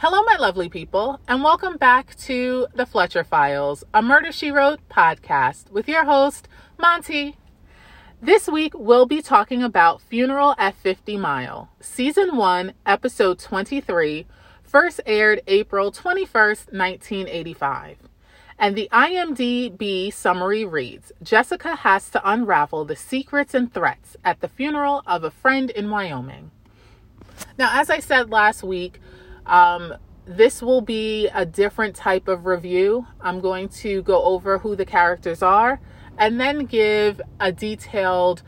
Hello, my lovely people, and welcome back to the Fletcher Files, a Murder She Wrote podcast with your host, Monty. This week, we'll be talking about Funeral at 50 Mile, Season 1, Episode 23, first aired April 21st, 1985. And the IMDb summary reads Jessica has to unravel the secrets and threats at the funeral of a friend in Wyoming. Now, as I said last week, um, this will be a different type of review. I'm going to go over who the characters are and then give a detailed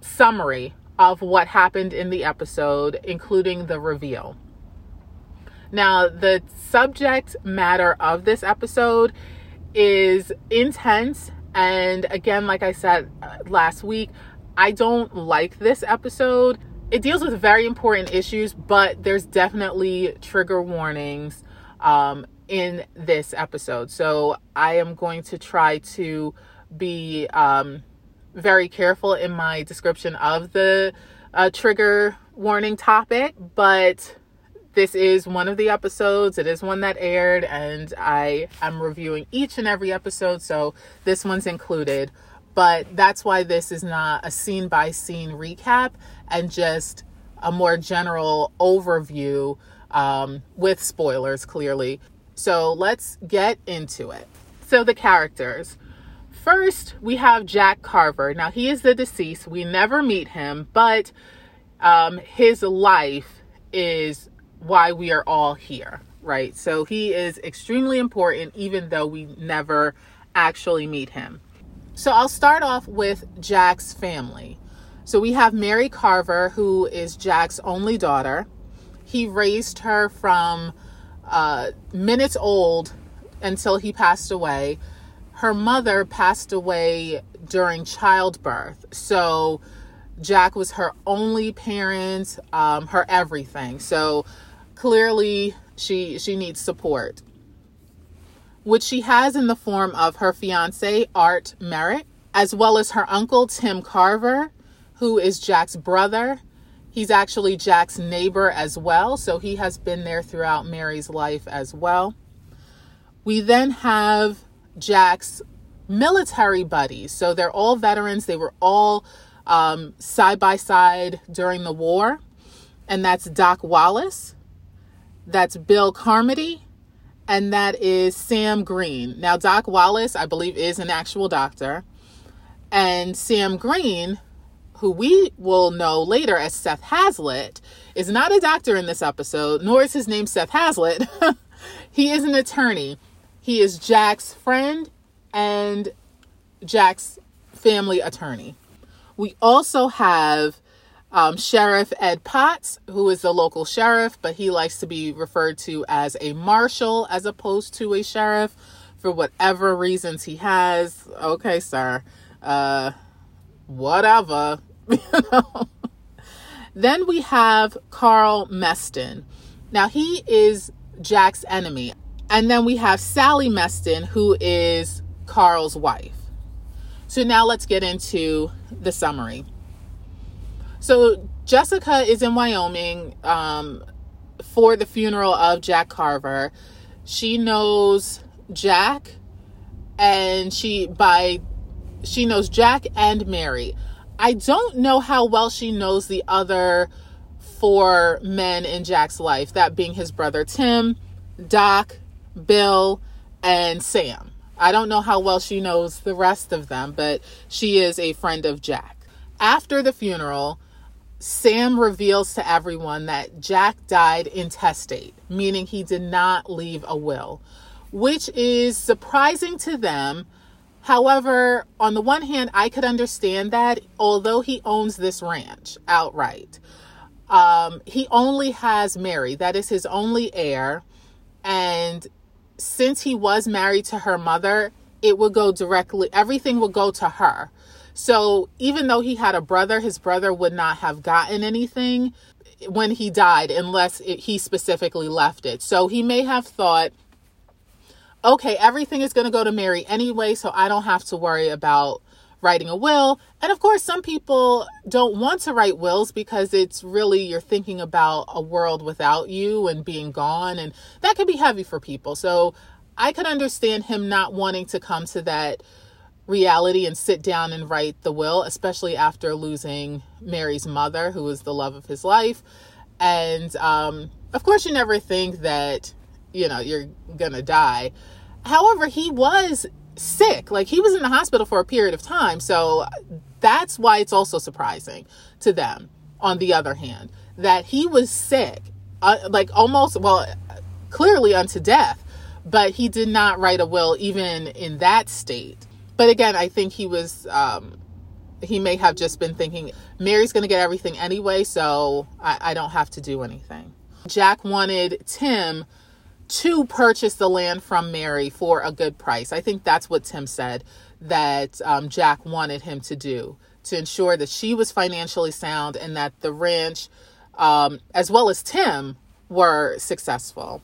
summary of what happened in the episode, including the reveal. Now, the subject matter of this episode is intense. And again, like I said uh, last week, I don't like this episode it deals with very important issues, but there's definitely trigger warnings um, in this episode. So I am going to try to be um, very careful in my description of the uh, trigger warning topic, but this is one of the episodes. It is one that aired, and I am reviewing each and every episode, so this one's included but that's why this is not a scene by scene recap and just a more general overview um, with spoilers, clearly. So let's get into it. So, the characters. First, we have Jack Carver. Now, he is the deceased. We never meet him, but um, his life is why we are all here, right? So, he is extremely important, even though we never actually meet him. So I'll start off with Jack's family. So we have Mary Carver, who is Jack's only daughter. He raised her from uh, minutes old until he passed away. Her mother passed away during childbirth. So Jack was her only parent, um, her everything. So clearly she she needs support which she has in the form of her fiance, Art Merritt, as well as her uncle, Tim Carver, who is Jack's brother. He's actually Jack's neighbor as well, so he has been there throughout Mary's life as well. We then have Jack's military buddies. So they're all veterans. They were all um, side by side during the war. And that's Doc Wallace, that's Bill Carmody, and that is Sam Green. Now, Doc Wallace, I believe, is an actual doctor. And Sam Green, who we will know later as Seth Hazlitt, is not a doctor in this episode, nor is his name Seth Hazlitt. he is an attorney. He is Jack's friend and Jack's family attorney. We also have um, Sheriff Ed Potts, who is the local sheriff, but he likes to be referred to as a marshal as opposed to a sheriff for whatever reasons he has. Okay, sir. Uh, whatever. Then we have Carl Meston. Now he is Jack's enemy. And then we have Sally Meston, who is Carl's wife. So now let's get into the summary. So Jessica is in Wyoming um, for the funeral of Jack Carver. She knows Jack, and she by she knows Jack and Mary. I don't know how well she knows the other four men in Jack's life, that being his brother Tim, Doc, Bill, and Sam. I don't know how well she knows the rest of them, but she is a friend of Jack. After the funeral, Sam reveals to everyone that Jack died intestate, meaning he did not leave a will, which is surprising to them. However, on the one hand, I could understand that, although he owns this ranch outright. Um, he only has Mary, that is his only heir. And since he was married to her mother, it would go directly, everything would go to her. So even though he had a brother, his brother would not have gotten anything when he died unless it, he specifically left it. So he may have thought, okay, everything is going to go to Mary anyway, so I don't have to worry about writing a will. And of course, some people don't want to write wills because it's really you're thinking about a world without you and being gone. And that can be heavy for people. So I could understand him not wanting to come to that reality and sit down and write the will, especially after losing Mary's mother, who was the love of his life. And um, of course, you never think that, you know, you're going to die. However, he was sick. Like he was in the hospital for a period of time. So that's why it's also surprising to them, on the other hand, that he was sick, uh, like almost, well, clearly unto death, but he did not write a will even in that state. But again, I think he was, um, he may have just been thinking, Mary's going to get everything anyway, so I, I don't have to do anything. Jack wanted Tim to purchase the land from Mary for a good price. I think that's what Tim said that um, Jack wanted him to do to ensure that she was financially sound and that the ranch, um, as well as Tim, were successful.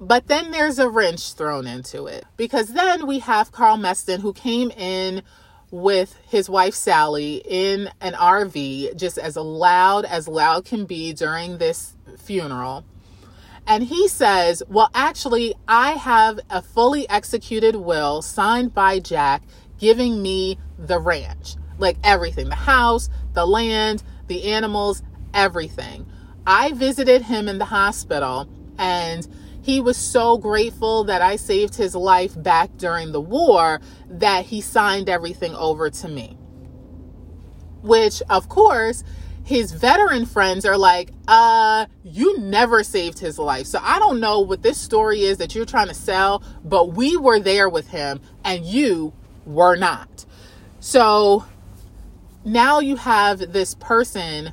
But then there's a wrench thrown into it because then we have Carl Meston who came in with his wife Sally in an RV, just as loud as loud can be during this funeral. And he says, Well, actually, I have a fully executed will signed by Jack giving me the ranch like everything the house, the land, the animals, everything. I visited him in the hospital and he was so grateful that I saved his life back during the war that he signed everything over to me. Which, of course, his veteran friends are like, uh, you never saved his life. So I don't know what this story is that you're trying to sell, but we were there with him and you were not. So now you have this person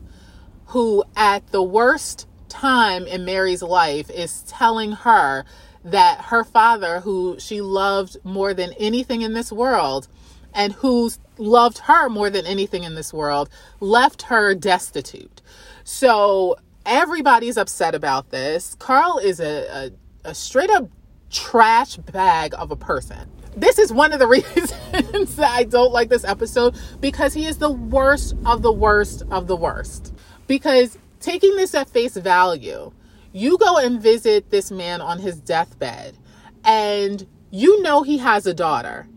who, at the worst time in Mary's life, is telling her that her father, who she loved more than anything in this world, and who loved her more than anything in this world, left her destitute. So everybody's upset about this. Carl is a, a, a straight up trash bag of a person. This is one of the reasons that I don't like this episode because he is the worst of the worst of the worst. Because taking this at face value, you go and visit this man on his deathbed and you know he has a daughter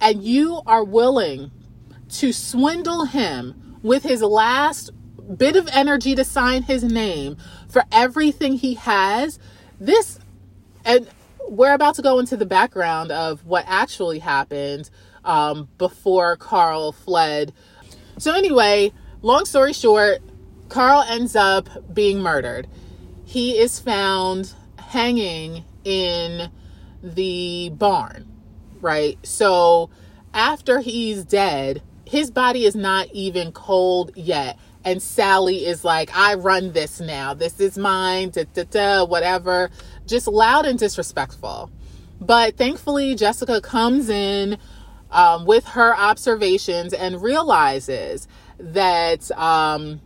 and you are willing to swindle him with his last bit of energy to sign his name for everything he has, this, and we're about to go into the background of what actually happened um, before Carl fled. So, anyway, long story short, Carl ends up being murdered. He is found hanging in the barn, right? So, after he's dead, his body is not even cold yet. And Sally is like, I run this now. This is mine, da, da, da, whatever. Just loud and disrespectful. But thankfully, Jessica comes in um, with her observations and realizes that um,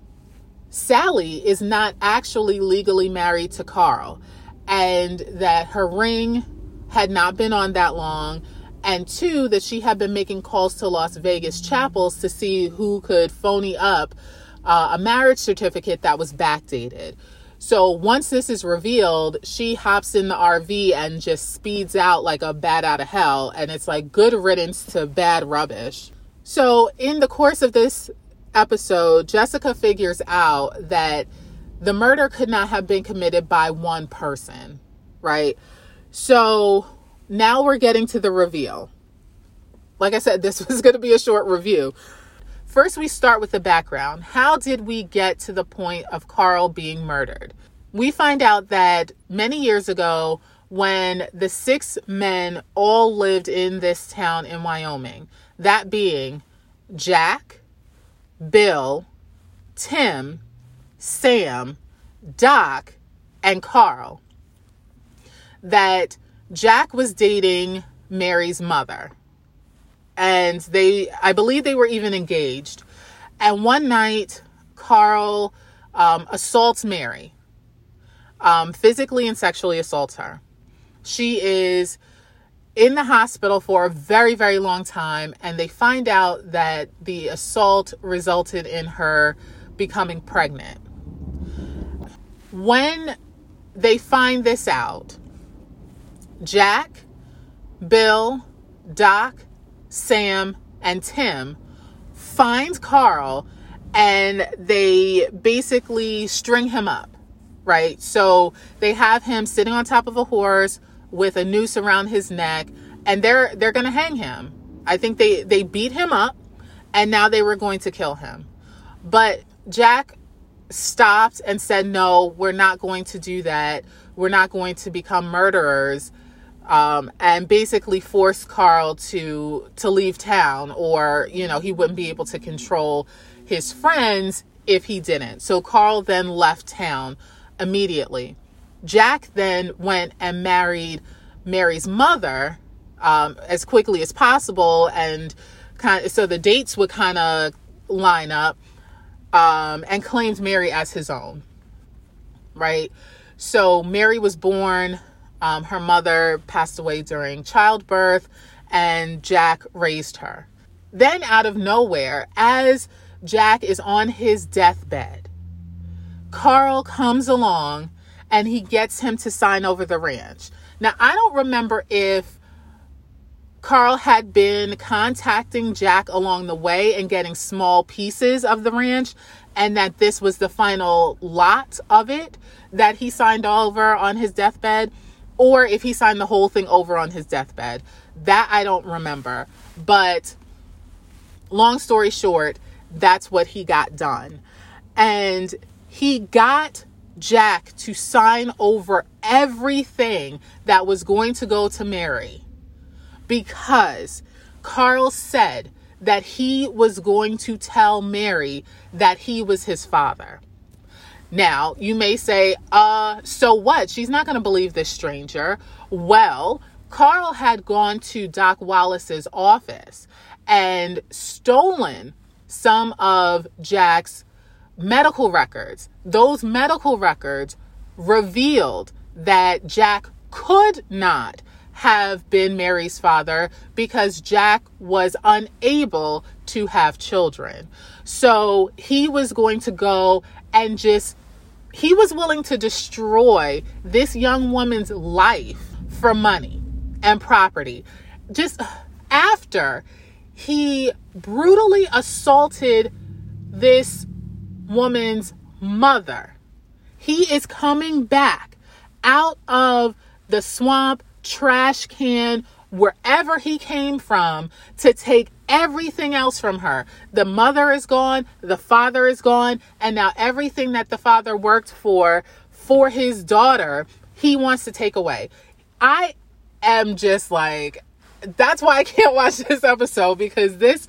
Sally is not actually legally married to Carl and that her ring had not been on that long and two, that she had been making calls to Las Vegas chapels to see who could phony up uh, a marriage certificate that was backdated. So once this is revealed, she hops in the RV and just speeds out like a bat out of hell. And it's like good riddance to bad rubbish. So in the course of this episode, Jessica figures out that the murder could not have been committed by one person, right? So now we're getting to the reveal. Like I said, this was going to be a short review. First, we start with the background. How did we get to the point of Carl being murdered? We find out that many years ago, when the six men all lived in this town in Wyoming, that being Jack, Bill, Tim, Sam, Doc, and Carl, that Jack was dating Mary's mother. And they, I believe they were even engaged. And one night, Carl um, assaults Mary, um, physically and sexually assaults her. She is in the hospital for a very, very long time, and they find out that the assault resulted in her becoming pregnant. When they find this out, Jack, Bill, Doc, Sam, and Tim find Carl and they basically string him up, right? So they have him sitting on top of a horse with a noose around his neck and they're they're going to hang him. I think they they beat him up and now they were going to kill him. But Jack stopped and said no, we're not going to do that. We're not going to become murderers. Um, and basically forced Carl to to leave town or you know he wouldn't be able to control his friends if he didn't. So Carl then left town immediately. Jack then went and married Mary's mother um, as quickly as possible, and kind of, so the dates would kind of line up, um, and claimed Mary as his own. Right, so Mary was born. Um, her mother passed away during childbirth, and Jack raised her. Then, out of nowhere, as Jack is on his deathbed, Carl comes along and he gets him to sign over the ranch. Now, I don't remember if Carl had been contacting Jack along the way and getting small pieces of the ranch, and that this was the final lot of it that he signed over on his deathbed, or if he signed the whole thing over on his deathbed. That I don't remember. But long story short, that's what he got done. And he got Jack to sign over everything that was going to go to Mary because Carl said that he was going to tell Mary that he was his father. Now, you may say, uh, so what? She's not going to believe this stranger. Well, Carl had gone to Doc Wallace's office and stolen some of Jack's medical records. Those medical records revealed that Jack could not have been Mary's father because Jack was unable to have children. So he was going to go and just, he was willing to destroy this young woman's life for money and property. Just after he brutally assaulted this woman's mother. He is coming back out of the swamp, trash can, wherever he came from to take everything else from her. The mother is gone, the father is gone, and now everything that the father worked for for his daughter, he wants to take away. I am just like that's why I can't watch this episode because this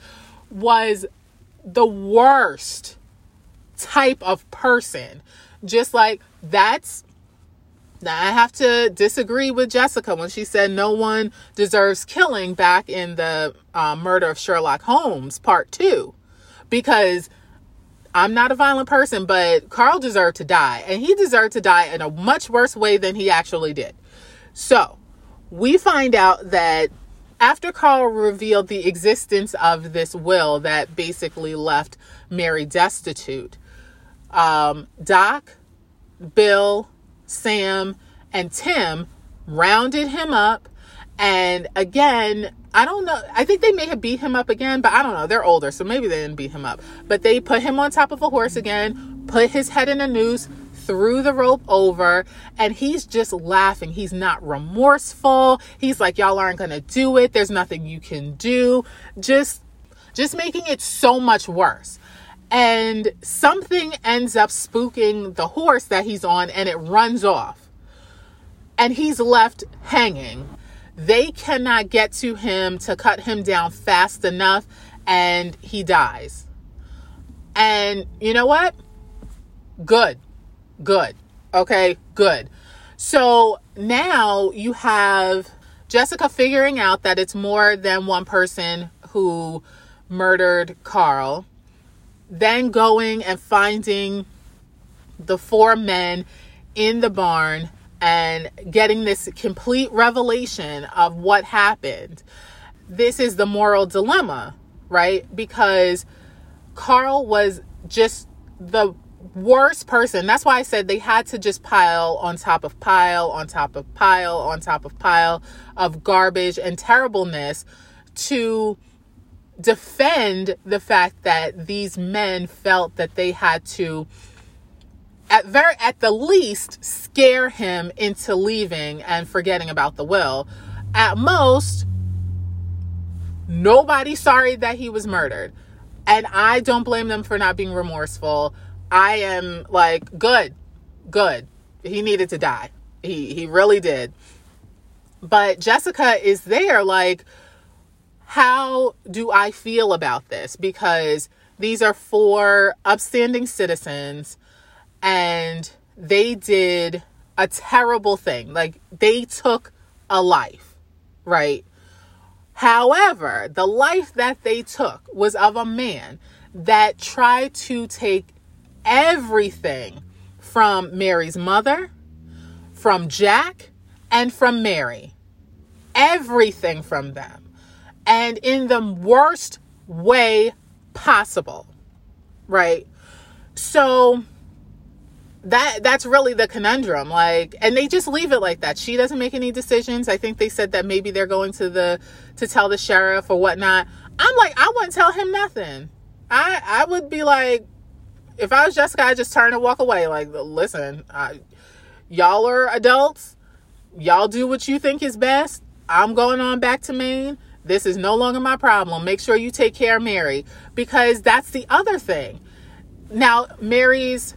was the worst type of person. Just like that's now I have to disagree with Jessica when she said no one deserves killing back in the uh, murder of Sherlock Holmes part two, because I'm not a violent person, but Carl deserved to die, and he deserved to die in a much worse way than he actually did. So we find out that after Carl revealed the existence of this will that basically left Mary destitute, um, Doc, Bill, Sam, and Tim rounded him up. And again, I don't know. I think they may have beat him up again, but I don't know. They're older, so maybe they didn't beat him up. But they put him on top of a horse again, put his head in a noose, threw the rope over and he's just laughing. He's not remorseful. He's like, y'all aren't going to do it. There's nothing you can do. Just, just making it so much worse. And something ends up spooking the horse that he's on and it runs off. And he's left hanging. They cannot get to him to cut him down fast enough and he dies. And you know what? Good Good. Okay, good. So now you have Jessica figuring out that it's more than one person who murdered Carl, then going and finding the four men in the barn and getting this complete revelation of what happened. This is the moral dilemma, right? Because Carl was just the worst person. That's why I said they had to just pile on top of pile, on top of pile, on top of pile of garbage and terribleness to defend the fact that these men felt that they had to at very at the least scare him into leaving and forgetting about the will. At most nobody sorry that he was murdered. And i don't blame them for not being remorseful. I am like good good. He needed to die. He he really did. But jessica is there like how do i feel about this because these are four upstanding citizens and they did a terrible thing. Like they took a life, right? However, the life that they took was of a man that tried to take everything from Mary's mother, from Jack, and from Mary. Everything from them. And in the worst way possible, right? So, that that's really the conundrum like and they just leave it like that. She doesn't make any decisions. I think they said that maybe they're going to the to tell the sheriff or whatnot. I'm like i wouldn't tell him nothing. I i would be like if i was jessica i'd just turn and walk away. Like listen I, y'all are adults. Y'all do what you think is best. I'm going on back to maine this is no longer my problem make sure you take care of mary because that's the other thing now mary's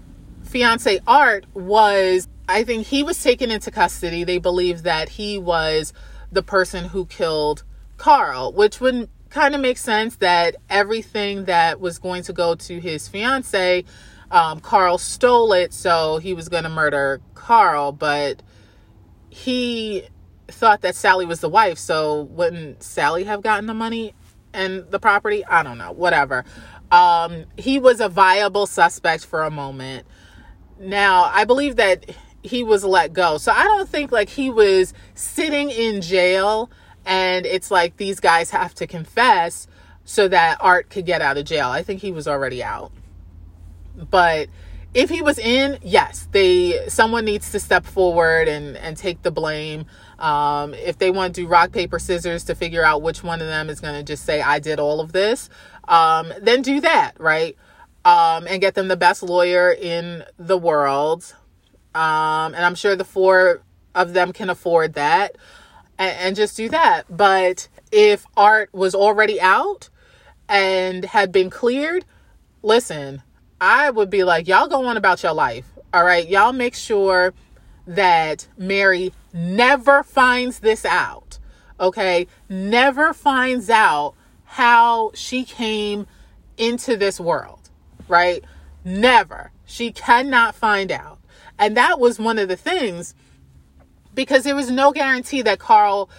fiance Art was, I think he was taken into custody. They believe that he was the person who killed Carl, which would kind of make sense that everything that was going to go to his fiance, um, Carl stole it, so he was going to murder Carl, but he thought that Sally was the wife, so wouldn't Sally have gotten the money and the property? I don't know, whatever. Um, he was a viable suspect for a moment. Now, I believe that he was let go. So I don't think like he was sitting in jail and it's like these guys have to confess so that Art could get out of jail. I think he was already out. But if he was in, yes, they someone needs to step forward and and take the blame. Um, if they want to do rock paper scissors to figure out which one of them is going to just say I did all of this, um, then do that, right? um, and get them the best lawyer in the world. Um, and I'm sure the four of them can afford that and, and just do that. But if art was already out and had been cleared, listen, I would be like, y'all go on about your life. All right. Y'all make sure that Mary never finds this out. Okay. Never finds out how she came into this world right? Never. She cannot find out. And that was one of the things because there was no guarantee that Carl,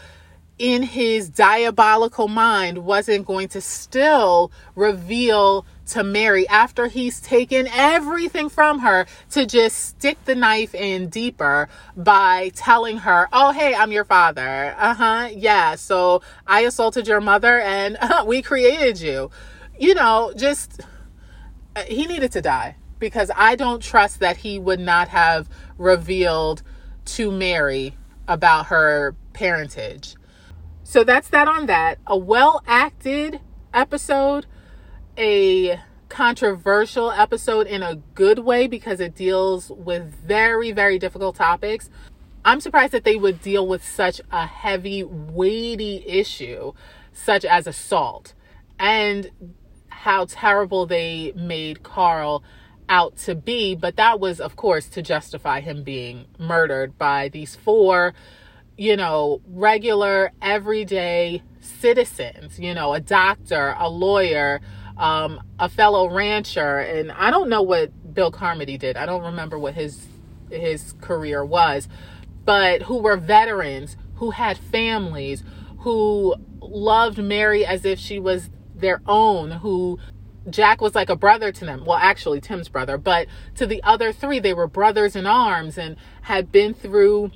in his diabolical mind, wasn't going to still reveal to Mary after he's taken everything from her to just stick the knife in deeper by telling her, Oh, hey, I'm your father. Uh huh. Yeah. So I assaulted your mother and uh, we created you. You know, just uh, he needed to die because I don't trust that he would not have revealed to Mary about her parentage. So that's that on that. A well acted episode, a controversial episode in a good way because it deals with very, very difficult topics. I'm surprised that they would deal with such a heavy, weighty issue, such as assault. And how terrible they made Carl out to be. But that was, of course, to justify him being murdered by these four, you know, regular, everyday citizens, you know, a doctor, a lawyer, um, a fellow rancher. And I don't know what Bill Carmody did. I don't remember what his his career was, but who were veterans, who had families, who loved Mary as if she was their own who Jack was like a brother to them. Well, actually, Tim's brother, but to the other three, they were brothers in arms and had been through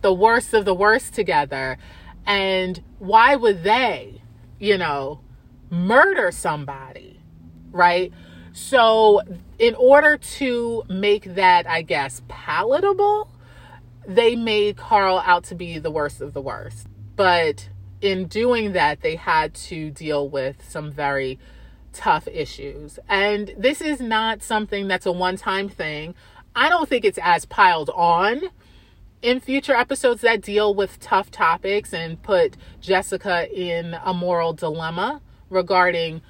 the worst of the worst together. And why would they, you know, murder somebody, right? So, in order to make that, I guess, palatable, they made Carl out to be the worst of the worst. But in doing that, they had to deal with some very tough issues. And this is not something that's a one time thing. I don't think it's as piled on in future episodes that deal with tough topics and put Jessica in a moral dilemma regarding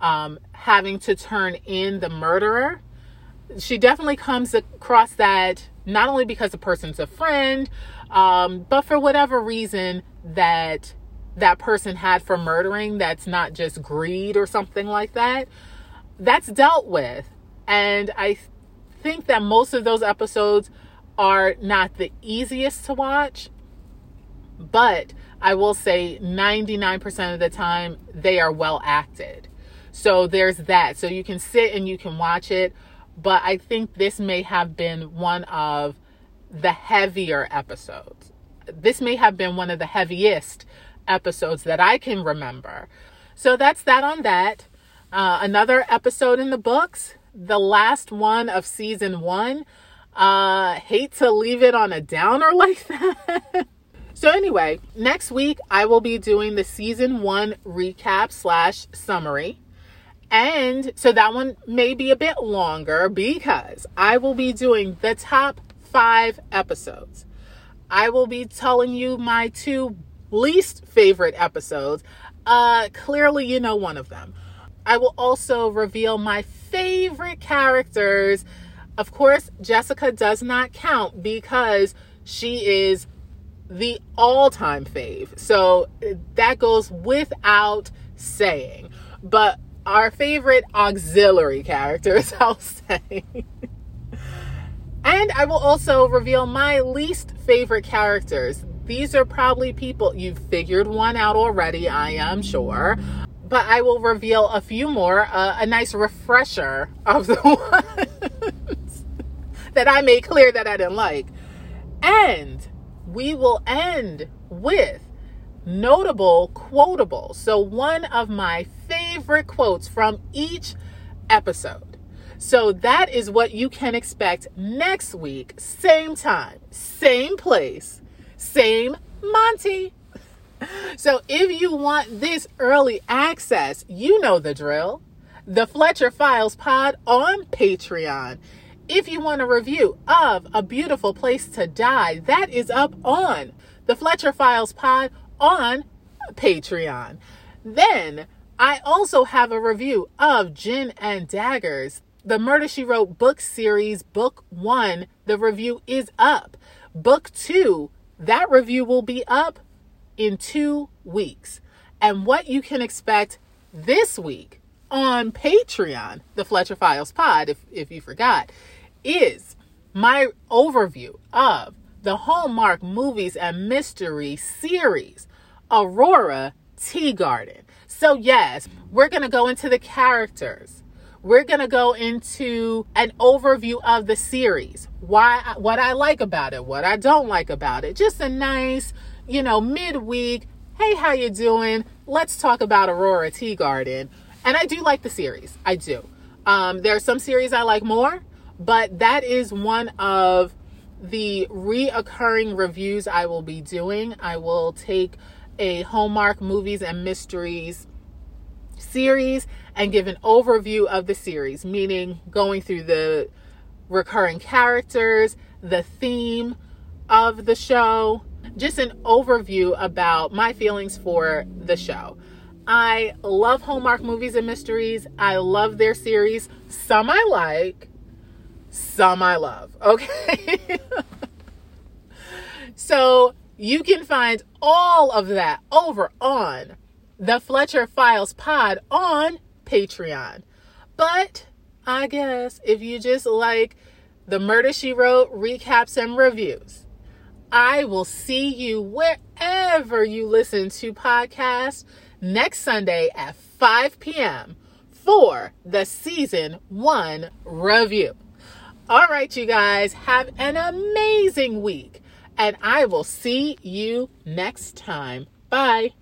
um, having to turn in the murderer. She definitely comes across that not only because the person's a friend, um, but for whatever reason that that person had for murdering that's not just greed or something like that, that's dealt with. And I think that most of those episodes are not the easiest to watch, but I will say 99% of the time they are well acted. So there's that. So you can sit and you can watch it, but I think this may have been one of the heavier episodes. This may have been one of the heaviest episodes that I can remember. So that's that on that. Uh, another episode in the books, the last one of season one. Uh, hate to leave it on a downer like that. so anyway, next week I will be doing the season one recap slash summary. And so that one may be a bit longer because I will be doing the top five episodes. I will be telling you my two least favorite episodes. Uh, clearly, you know one of them. I will also reveal my favorite characters. Of course, Jessica does not count because she is the all time fave. So that goes without saying. But our favorite auxiliary characters, I'll say. and I will also reveal my least favorite characters. These are probably people, you've figured one out already, I am sure. But I will reveal a few more, uh, a nice refresher of the ones that I made clear that I didn't like. And we will end with notable quotable. So, one of my favorite quotes from each episode. So, that is what you can expect next week, same time, same place, same Monty. So, if you want this early access, you know the drill. The Fletcher Files Pod on Patreon. If you want a review of A Beautiful Place to Die, that is up on the Fletcher Files Pod on Patreon. Then I also have a review of Gin and Daggers, the Murder She Wrote book series, book one. The review is up. Book two, that review will be up in two weeks. And what you can expect this week on Patreon, the Fletcher Files Pod, if, if you forgot, is my overview of the Hallmark Movies and Mystery series, Aurora Teagarden. So, yes, we're going to go into the characters. We're going to go into an overview of the series. Why what I like about it, what I don't like about it. Just a nice, you know, midweek, hey, how you doing? Let's talk about Aurora Teagarden. And I do like the series. I do. Um, there are some series I like more, but that is one of the reoccurring reviews I will be doing. I will take a Hallmark movies and mysteries series and give an overview of the series, meaning going through the recurring characters, the theme of the show, just an overview about my feelings for the show. I love Hallmark movies and mysteries. I love their series. Some I like, some I love. Okay. so you can find all of that over on the Fletcher Files Pod on Patreon. But I guess if you just like the Murder She Wrote recaps and reviews, I will see you wherever you listen to podcasts next Sunday at 5 p.m for the season one review. All right, you guys, have an amazing week, and I will see you next time. Bye.